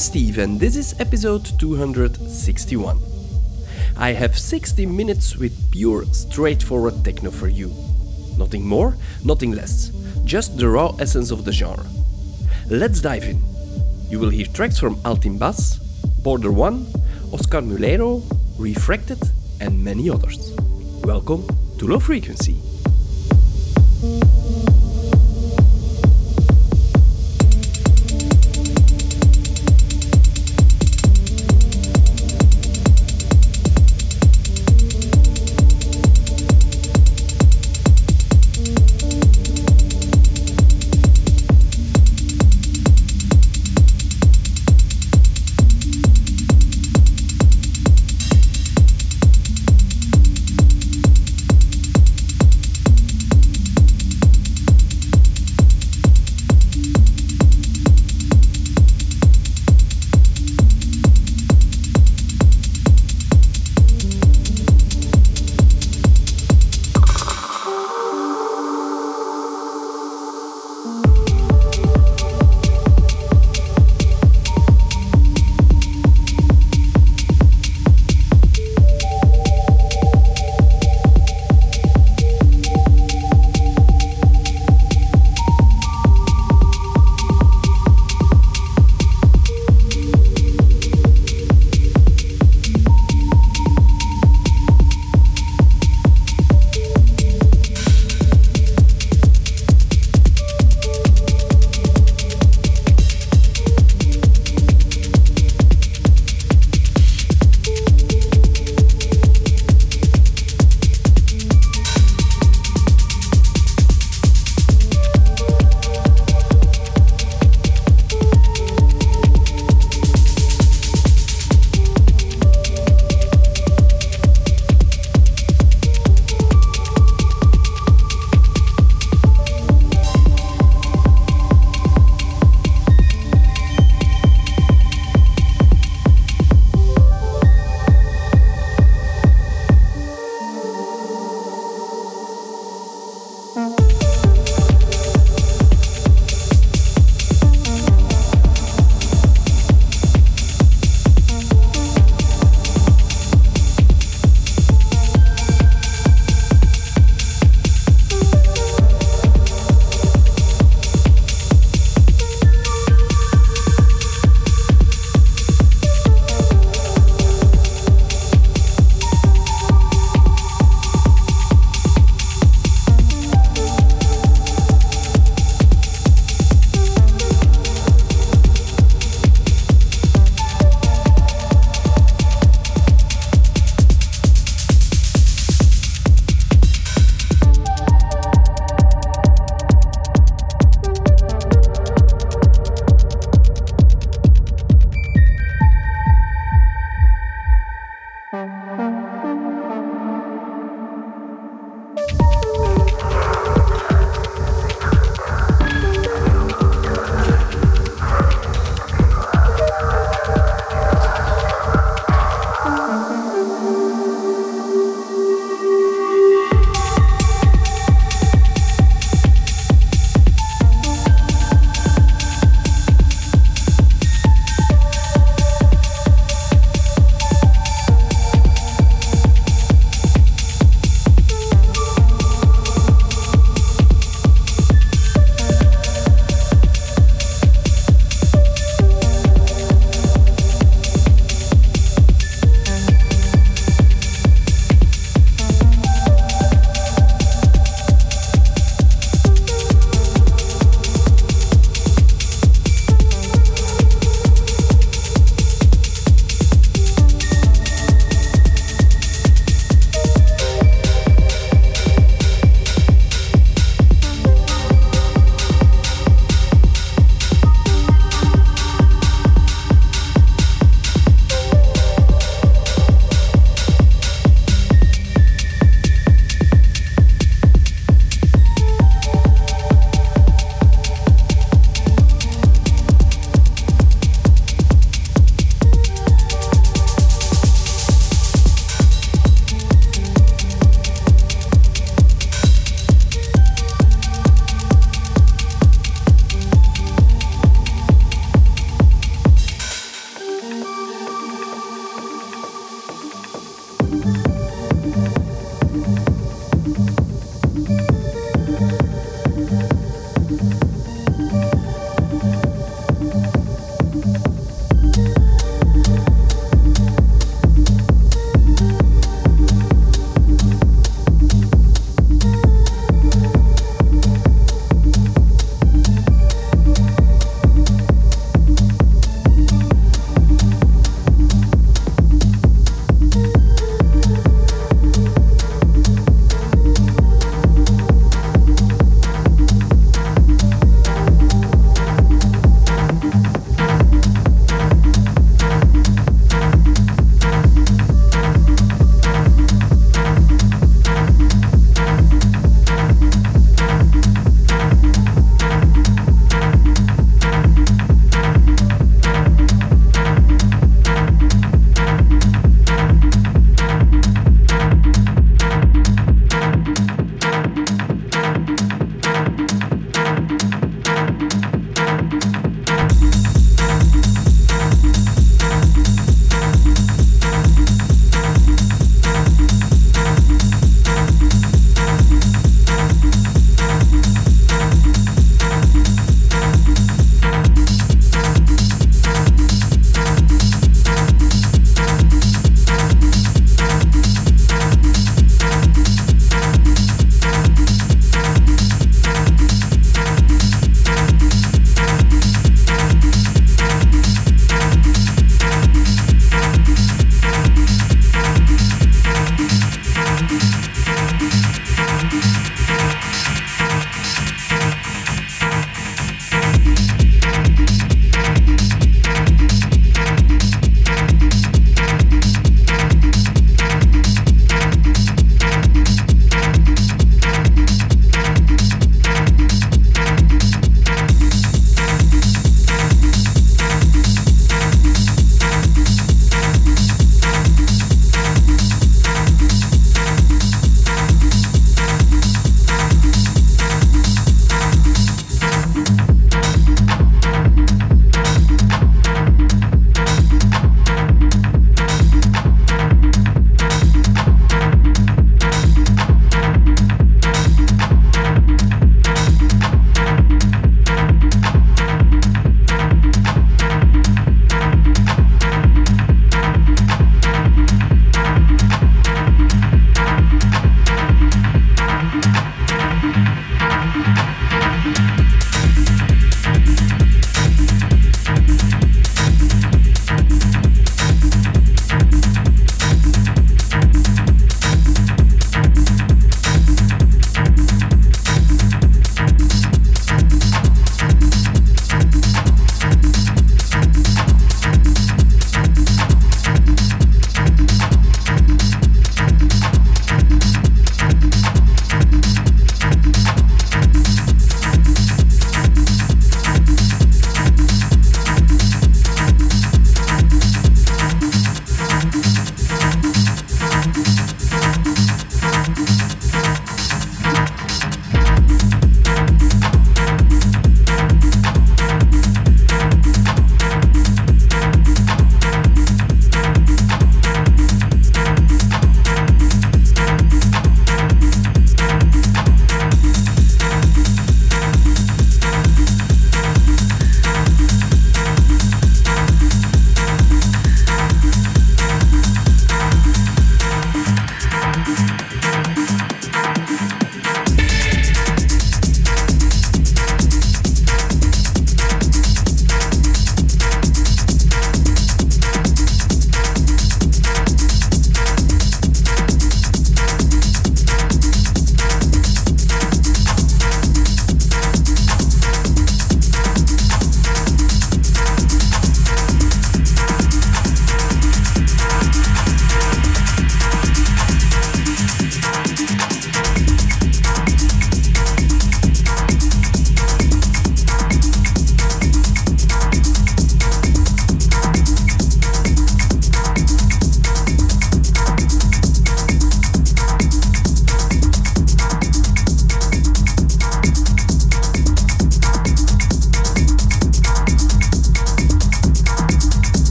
Steve, and this is episode 261. I have 60 minutes with pure, straightforward techno for you. Nothing more, nothing less, just the raw essence of the genre. Let's dive in. You will hear tracks from Altinbas, Border One, Oscar Mulero, Refracted, and many others. Welcome to Low Frequency.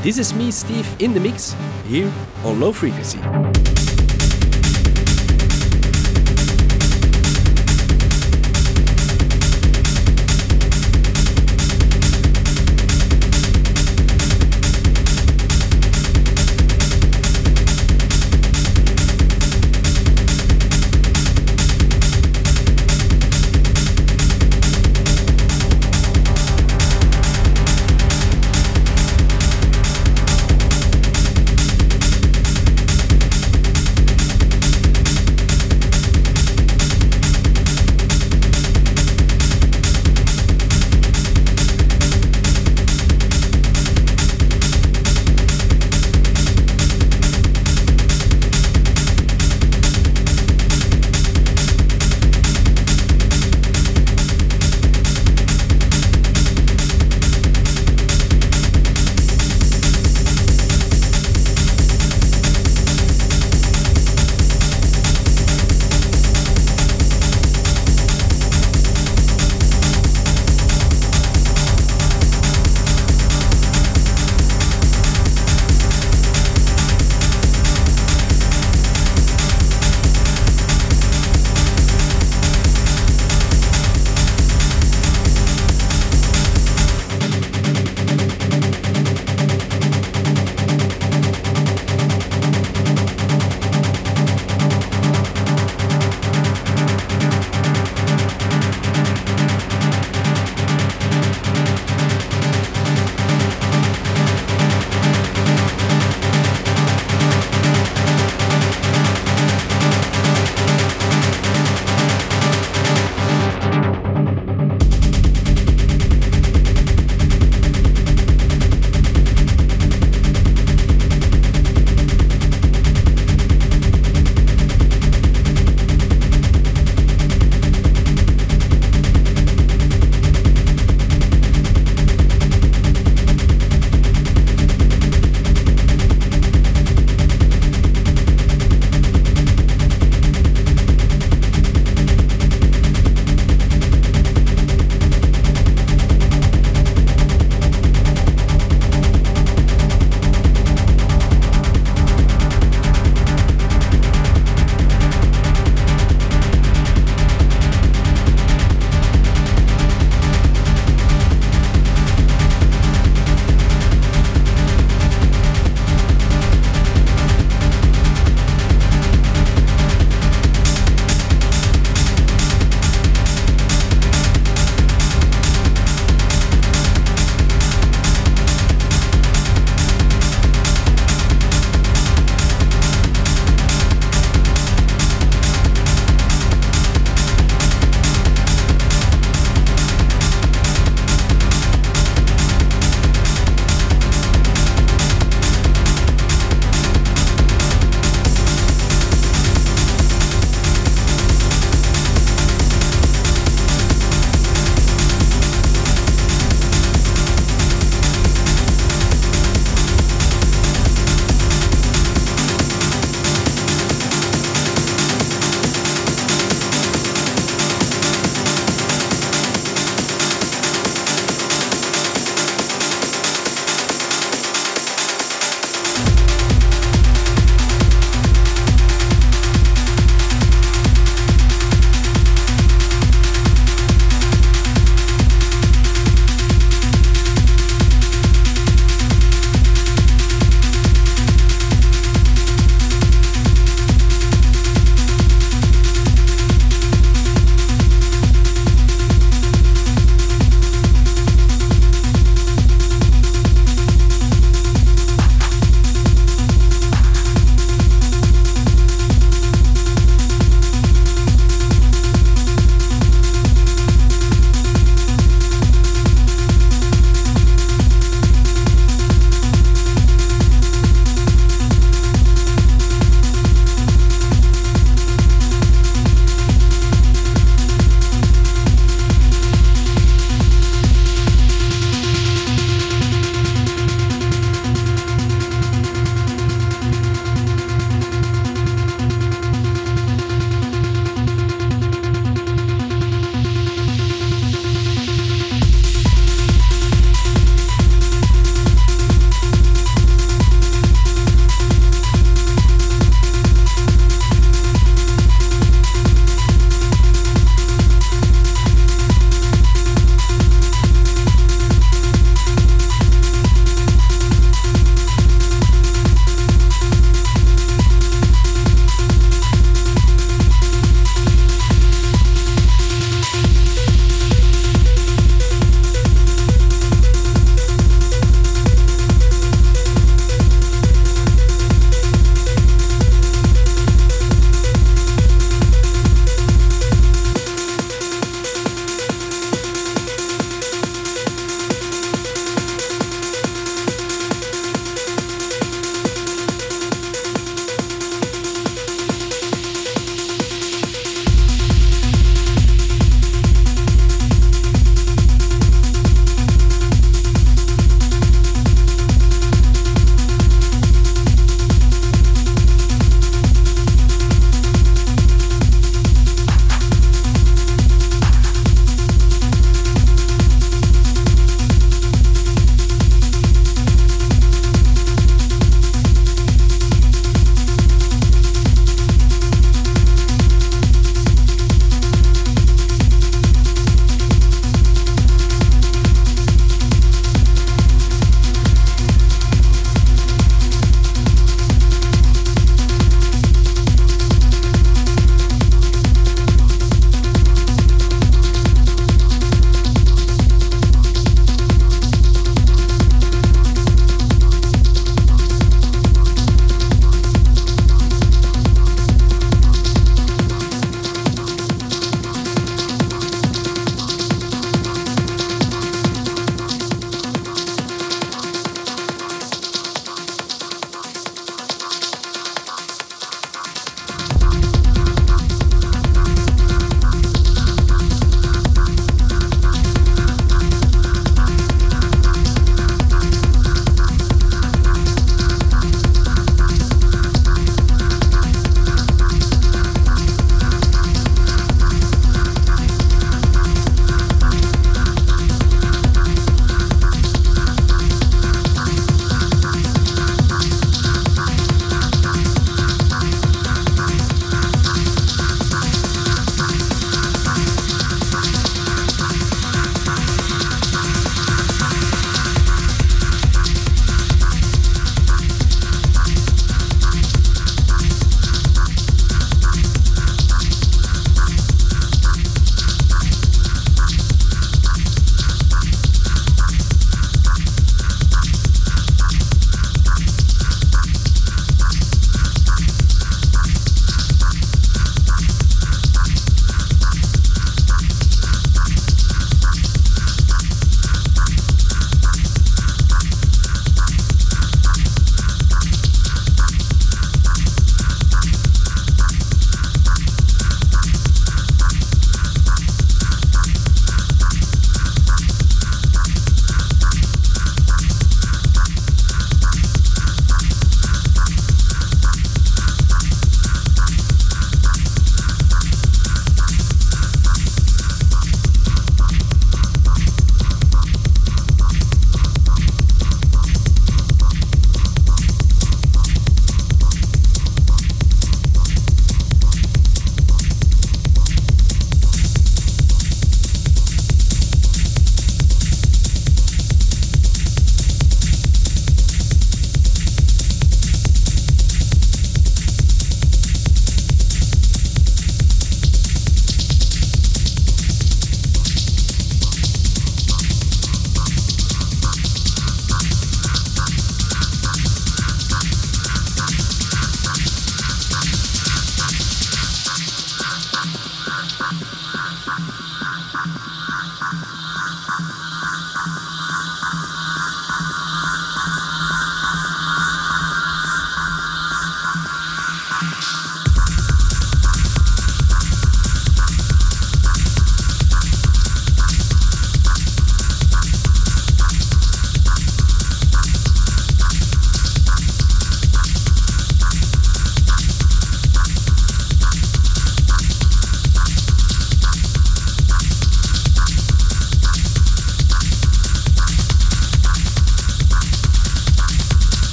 This is me, Steve, in the mix, here on Low Frequency.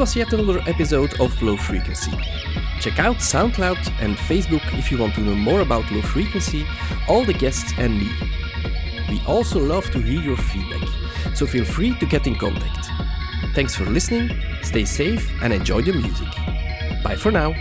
Was yet another episode of Low Frequency. Check out SoundCloud and Facebook if you want to know more about Low Frequency, all the guests, and me. We also love to hear your feedback, so feel free to get in contact. Thanks for listening, stay safe, and enjoy the music. Bye for now.